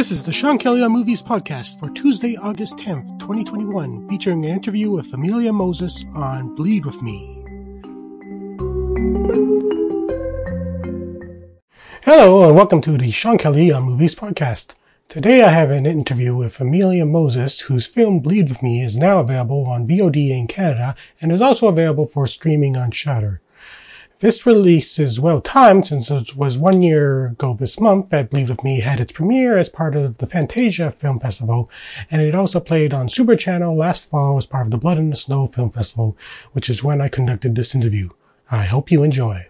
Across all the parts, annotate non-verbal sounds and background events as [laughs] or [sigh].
This is the Sean Kelly on Movies podcast for Tuesday, August 10th, 2021, featuring an interview with Amelia Moses on Bleed With Me. Hello, and welcome to the Sean Kelly on Movies podcast. Today I have an interview with Amelia Moses, whose film Bleed With Me is now available on VOD in Canada and is also available for streaming on Shudder. This release is well timed since it was one year ago this month that Bleed With Me had its premiere as part of the Fantasia Film Festival, and it also played on Super Channel last fall as part of the Blood in the Snow Film Festival, which is when I conducted this interview. I hope you enjoy.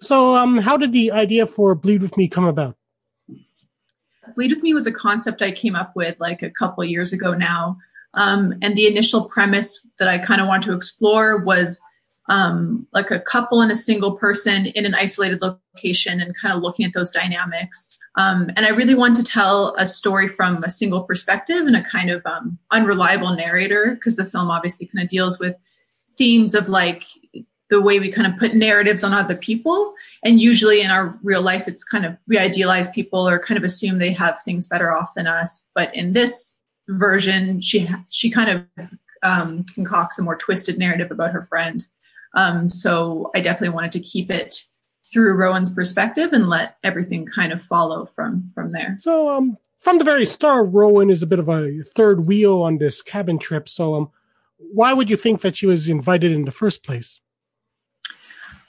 So, um, how did the idea for Bleed With Me come about? Bleed With Me was a concept I came up with like a couple years ago now. Um, and the initial premise that I kind of wanted to explore was um, like a couple and a single person in an isolated location and kind of looking at those dynamics. Um, and I really want to tell a story from a single perspective and a kind of um, unreliable narrator because the film obviously kind of deals with themes of like the way we kind of put narratives on other people. And usually in our real life, it's kind of we idealize people or kind of assume they have things better off than us. But in this version, she she kind of um, concocts a more twisted narrative about her friend um, so I definitely wanted to keep it through Rowan's perspective and let everything kind of follow from from there. So um, from the very start, Rowan is a bit of a third wheel on this cabin trip. So um, why would you think that she was invited in the first place?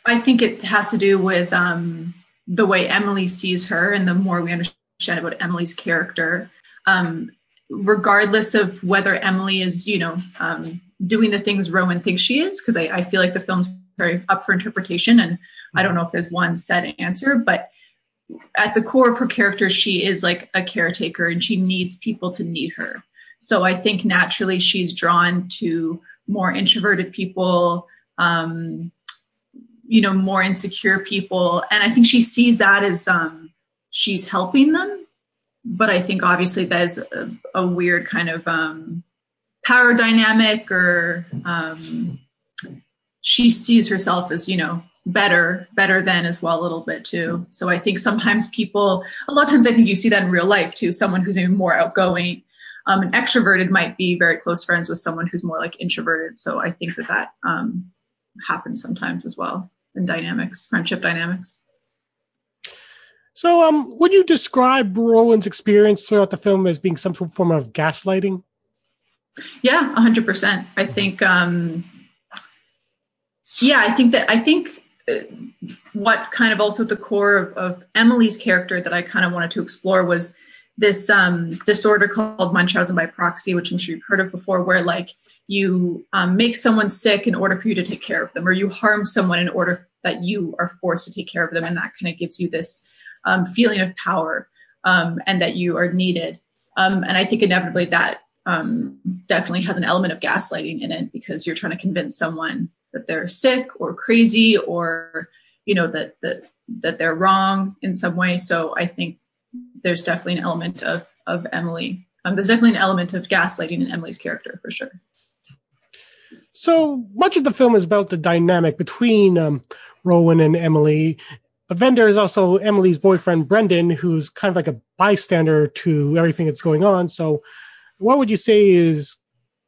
I think it has to do with um, the way Emily sees her, and the more we understand about Emily's character, um, regardless of whether Emily is, you know, um, doing the things Rowan thinks she is, because I, I, feel like the film's very up for interpretation, and I don't know if there's one set answer, but at the core of her character, she is like a caretaker, and she needs people to need her. So I think naturally she's drawn to more introverted people, um, you know, more insecure people, and I think she sees that as um, she's helping them. But I think obviously that is a, a weird kind of um, power dynamic or um, she sees herself as you know better better than as well a little bit too. So i think sometimes people a lot of times i think you see that in real life too. Someone who's maybe more outgoing um, and extroverted might be very close friends with someone who's more like introverted. So i think that that um, happens sometimes as well in dynamics friendship dynamics. So um would you describe rowan's experience throughout the film as being some form of gaslighting yeah, hundred percent. I think, um, yeah, I think that I think uh, what's kind of also at the core of, of Emily's character that I kind of wanted to explore was this um, disorder called Munchausen by proxy, which I'm sure you've heard of before, where like you um, make someone sick in order for you to take care of them, or you harm someone in order that you are forced to take care of them, and that kind of gives you this um, feeling of power um, and that you are needed. Um, and I think inevitably that um, definitely has an element of gaslighting in it because you're trying to convince someone that they're sick or crazy or you know that that that they're wrong in some way. So i think there's definitely an element of of emily um, there's definitely an element of gaslighting in emily's character for sure. So much of the film is about the dynamic between um, rowan and emily. But there is also emily's boyfriend brendan who's kind of like a bystander to everything that's going on. So what would you say is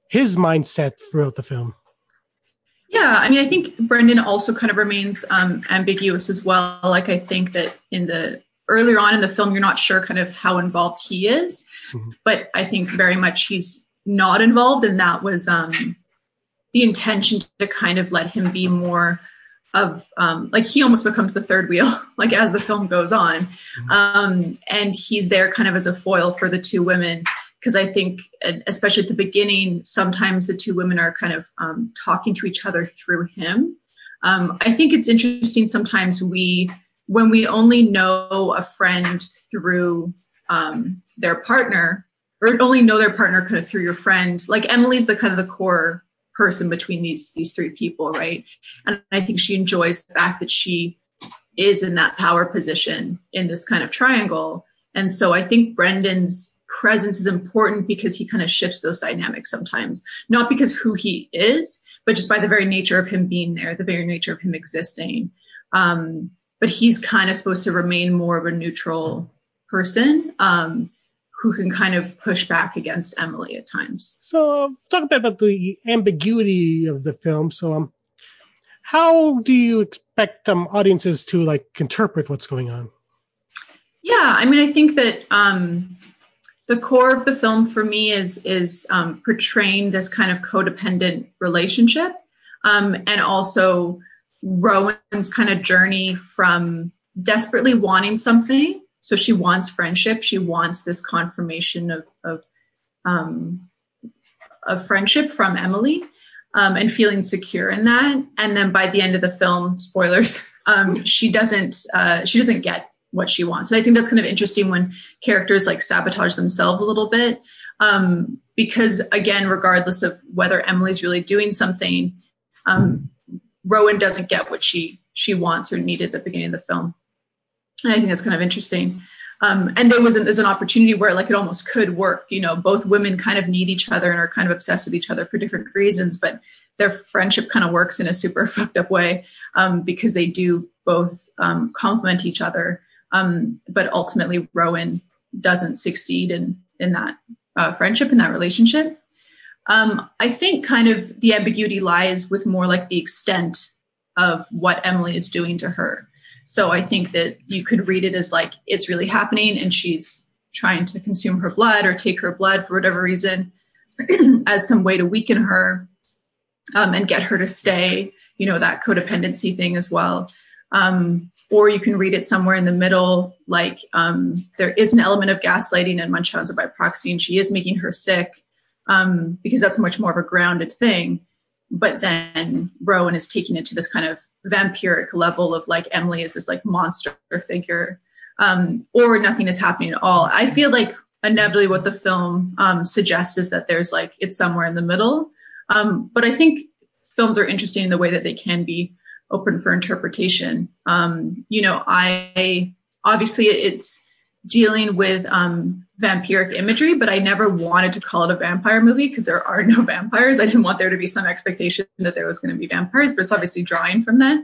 his mindset throughout the film? Yeah, I mean, I think Brendan also kind of remains um, ambiguous as well. Like, I think that in the earlier on in the film, you're not sure kind of how involved he is, mm-hmm. but I think very much he's not involved, and that was um, the intention to kind of let him be more of um, like he almost becomes the third wheel [laughs] like as the film goes on mm-hmm. um, and he's there kind of as a foil for the two women because I think, especially at the beginning, sometimes the two women are kind of um, talking to each other through him. Um, I think it's interesting sometimes we, when we only know a friend through um, their partner, or only know their partner kind of through your friend. Like Emily's the kind of the core person between these these three people, right? And I think she enjoys the fact that she is in that power position in this kind of triangle. And so I think Brendan's presence is important because he kind of shifts those dynamics sometimes, not because who he is, but just by the very nature of him being there, the very nature of him existing. Um, but he's kind of supposed to remain more of a neutral person um, who can kind of push back against Emily at times. So, talk a bit about the ambiguity of the film. So, um, how do you expect um, audiences to like interpret what's going on? Yeah, I mean, I think that um, the core of the film for me is is um, portraying this kind of codependent relationship, um, and also Rowan's kind of journey from desperately wanting something. So she wants friendship. She wants this confirmation of of um, of friendship from Emily, um, and feeling secure in that. And then by the end of the film, spoilers, [laughs] um, she doesn't uh, she doesn't get what she wants. And I think that's kind of interesting when characters like sabotage themselves a little bit, um, because again, regardless of whether Emily's really doing something, um, Rowan doesn't get what she she wants or needed at the beginning of the film. And I think that's kind of interesting. Um, and there was an, there's an opportunity where like it almost could work. You know, both women kind of need each other and are kind of obsessed with each other for different reasons, but their friendship kind of works in a super [laughs] fucked up way um, because they do both um, complement each other. Um, but ultimately, Rowan doesn't succeed in in that uh, friendship in that relationship. Um, I think kind of the ambiguity lies with more like the extent of what Emily is doing to her. So I think that you could read it as like it's really happening and she's trying to consume her blood or take her blood for whatever reason [clears throat] as some way to weaken her um, and get her to stay, you know, that codependency thing as well. Um, or you can read it somewhere in the middle, like um, there is an element of gaslighting and Munchausen by proxy, and she is making her sick um, because that's much more of a grounded thing. But then Rowan is taking it to this kind of vampiric level of like Emily is this like monster figure, um, or nothing is happening at all. I feel like inevitably what the film um, suggests is that there's like it's somewhere in the middle. Um, but I think films are interesting in the way that they can be open for interpretation. Um, you know, I obviously it's dealing with um, vampiric imagery, but I never wanted to call it a vampire movie because there are no [laughs] vampires. I didn't want there to be some expectation that there was going to be vampires, but it's obviously drawing from that.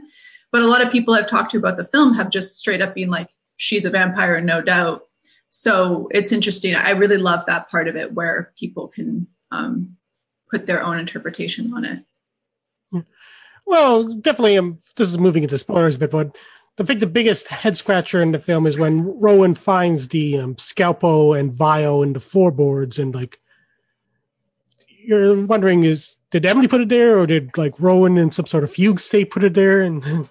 But a lot of people I've talked to about the film have just straight up been like, she's a vampire, no doubt. So it's interesting. I really love that part of it where people can um, put their own interpretation on it. Well, definitely. Um, this is moving into spoilers a bit, but I think the biggest head scratcher in the film is when Rowan finds the um, scalpel and vial in the floorboards, and like you're wondering, is did Emily put it there, or did like Rowan in some sort of fugue state put it there? And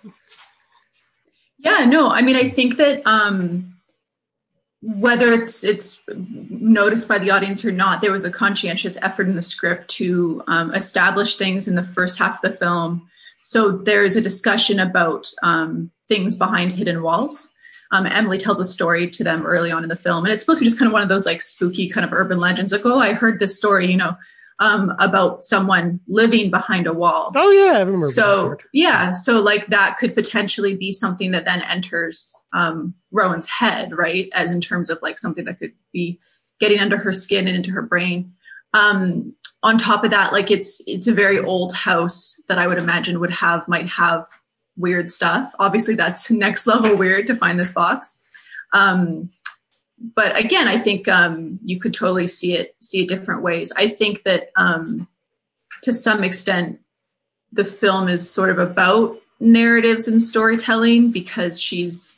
yeah, no, I mean, I think that um, whether it's it's noticed by the audience or not, there was a conscientious effort in the script to um, establish things in the first half of the film. So there's a discussion about um, things behind hidden walls. Um, Emily tells a story to them early on in the film, and it's supposed to be just kind of one of those like spooky kind of urban legends. Like, oh, I heard this story, you know, um, about someone living behind a wall. Oh yeah, I remember. So yeah, so like that could potentially be something that then enters um, Rowan's head, right? As in terms of like something that could be getting under her skin and into her brain. Um, on top of that, like it's it's a very old house that I would imagine would have might have weird stuff. Obviously, that's [laughs] next level weird to find this box. Um, but again, I think um, you could totally see it see it different ways. I think that um, to some extent, the film is sort of about narratives and storytelling because she's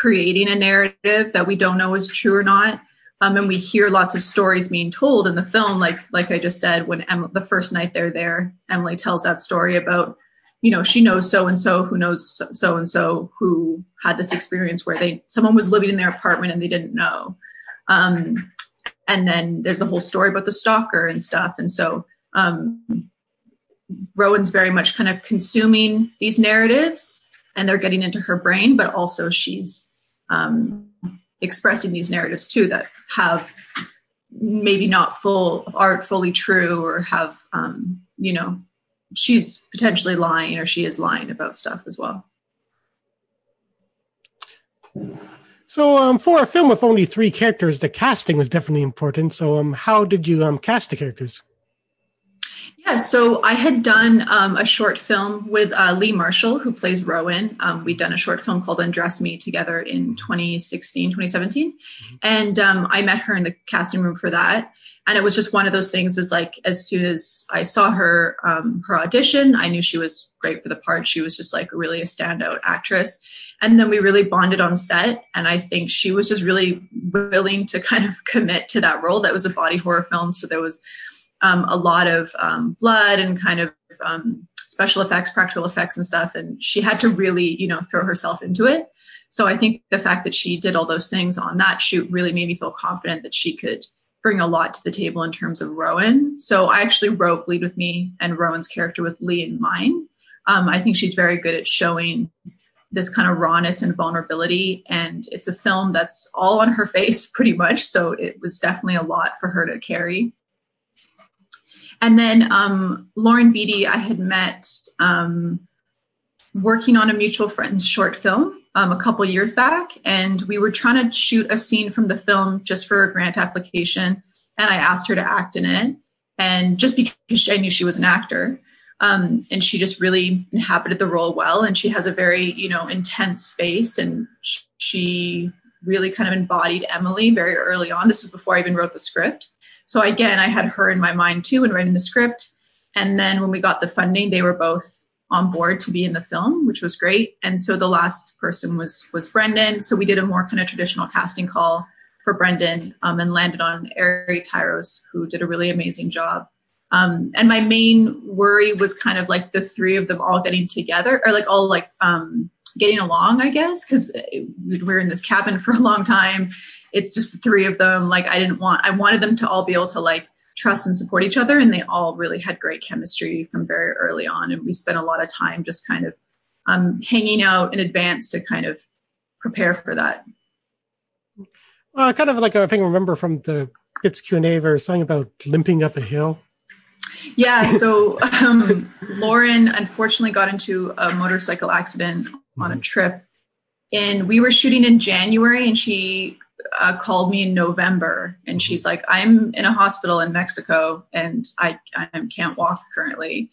creating a narrative that we don't know is true or not. Um, and we hear lots of stories being told in the film, like like I just said, when em- the first night they're there, Emily tells that story about you know, she knows so and so who knows so and so who had this experience where they someone was living in their apartment and they didn't know. Um, and then there's the whole story about the stalker and stuff. And so um, Rowan's very much kind of consuming these narratives and they're getting into her brain, but also she's um, expressing these narratives too that have maybe not full aren't fully true or have um, you know she's potentially lying or she is lying about stuff as well. So, um, for a film with only three characters, the casting was definitely important. So, um, how did you um cast the characters? Yeah, so I had done um, a short film with uh, Lee Marshall, who plays Rowan. Um, we'd done a short film called Undress Me together in 2016, 2017. Mm-hmm. And um, I met her in the casting room for that. And it was just one of those things is like, as soon as I saw her, um, her audition, I knew she was great for the part. She was just like really a standout actress. And then we really bonded on set. And I think she was just really willing to kind of commit to that role. That was a body horror film. So there was um, a lot of um, blood and kind of um, special effects, practical effects, and stuff. And she had to really, you know, throw herself into it. So I think the fact that she did all those things on that shoot really made me feel confident that she could bring a lot to the table in terms of Rowan. So I actually wrote Bleed with Me and Rowan's character with Lee in mind. Um, I think she's very good at showing this kind of rawness and vulnerability. And it's a film that's all on her [laughs] face pretty much. So it was definitely a lot for her to carry. And then um, Lauren Beatty, I had met um, working on a mutual friend's short film um, a couple years back, and we were trying to shoot a scene from the film just for a grant application. And I asked her to act in it, and just because I knew she was an actor, um, and she just really inhabited the role well. And she has a very, you know, intense face, and she really kind of embodied Emily very early on. This was before I even wrote the script. So again, I had her in my mind too when writing the script. And then when we got the funding, they were both on board to be in the film, which was great. And so the last person was was Brendan. So we did a more kind of traditional casting call for Brendan um, and landed on Ari Tyros, who did a really amazing job. Um, and my main worry was kind of like the three of them all getting together, or like all like um, getting along, I guess, because we were in this cabin [laughs] for a long time, it's just the three of them. Like I didn't want, I wanted them to all be able to like trust and support each other. And they all really had great chemistry from very early on. And we spent a lot of time just kind of um, hanging out in advance to kind of prepare for that. Uh, kind of like I think I remember from the Bits Q and A, there was something about limping up a hill. Yeah, so [laughs] um, Lauren unfortunately got into a motorcycle accident on a mm-hmm. trip, and we were shooting in January, and she uh, called me in November and mm-hmm. she's like, I'm in a hospital in Mexico and I, I can't walk currently.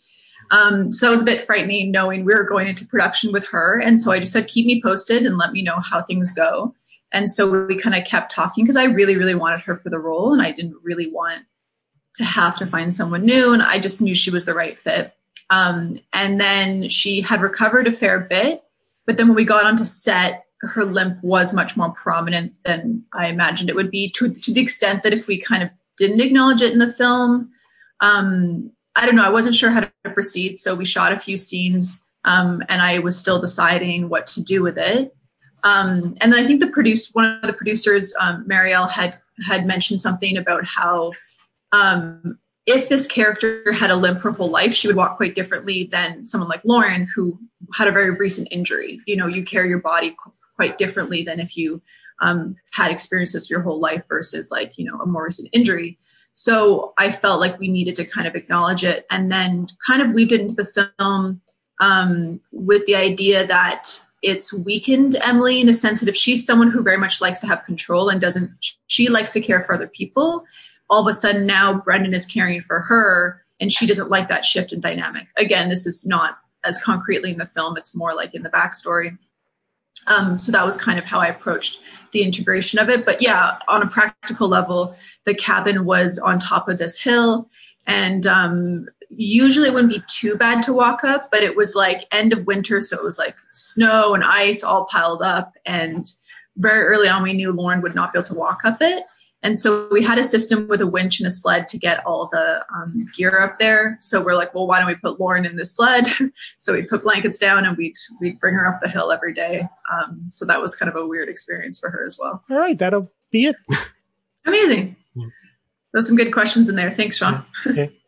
Um, so it was a bit frightening knowing we were going into production with her. And so I just said, keep me posted and let me know how things go. And so we kind of kept talking because I really, really wanted her for the role and I didn't really want to have to find someone new. And I just knew she was the right fit. Um, and then she had recovered a fair bit. But then when we got onto set, her limp was much more prominent than I imagined it would be to, to the extent that if we kind of didn't acknowledge it in the film, um, I don't know, I wasn't sure how to proceed. So we shot a few scenes um, and I was still deciding what to do with it. Um, and then I think the produce one of the producers, um, Marielle, had had mentioned something about how um, if this character had a limp her whole life, she would walk quite differently than someone like Lauren, who had a very recent injury. You know, you carry your body quite differently than if you um, had experiences your whole life versus like you know a more recent injury so i felt like we needed to kind of acknowledge it and then kind of weaved it into the film um, with the idea that it's weakened emily in a sense that if she's someone who very much likes to have control and doesn't she likes to care for other people all of a sudden now brendan is caring for her and she doesn't like that shift in dynamic again this is not as concretely in the film it's more like in the backstory um, so that was kind of how I approached the integration of it. But yeah, on a practical level, the cabin was on top of this hill. And um, usually it wouldn't be too bad to walk up, but it was like end of winter. So it was like snow and ice all piled up. And very early on, we knew Lauren would not be able to walk up it. And so we had a system with a winch and a sled to get all the um, gear up there. So we're like, well, why don't we put Lauren in the sled? [laughs] so we put blankets down and we'd, we'd bring her up the hill every day. Um, so that was kind of a weird experience for her as well. All right, that'll be it. [laughs] Amazing. Yeah. There's some good questions in there. Thanks, Sean. Yeah. Okay. [laughs]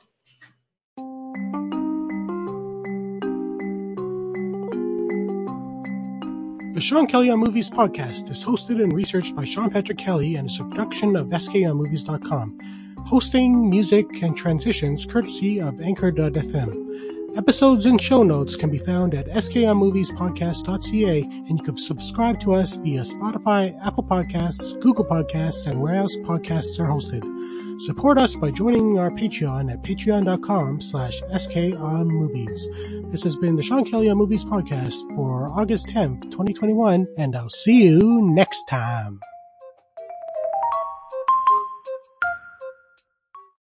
The Sean Kelly on Movies podcast is hosted and researched by Sean Patrick Kelly and is a production of SKOnMovies.com. Hosting, music, and transitions courtesy of Anchor.fm. Episodes and show notes can be found at skonmoviespodcast.ca and you can subscribe to us via Spotify, Apple Podcasts, Google Podcasts, and where else podcasts are hosted. Support us by joining our Patreon at patreon.com slash skonmovies. This has been the Sean Kelly on Movies podcast for August 10th, 2021, and I'll see you next time.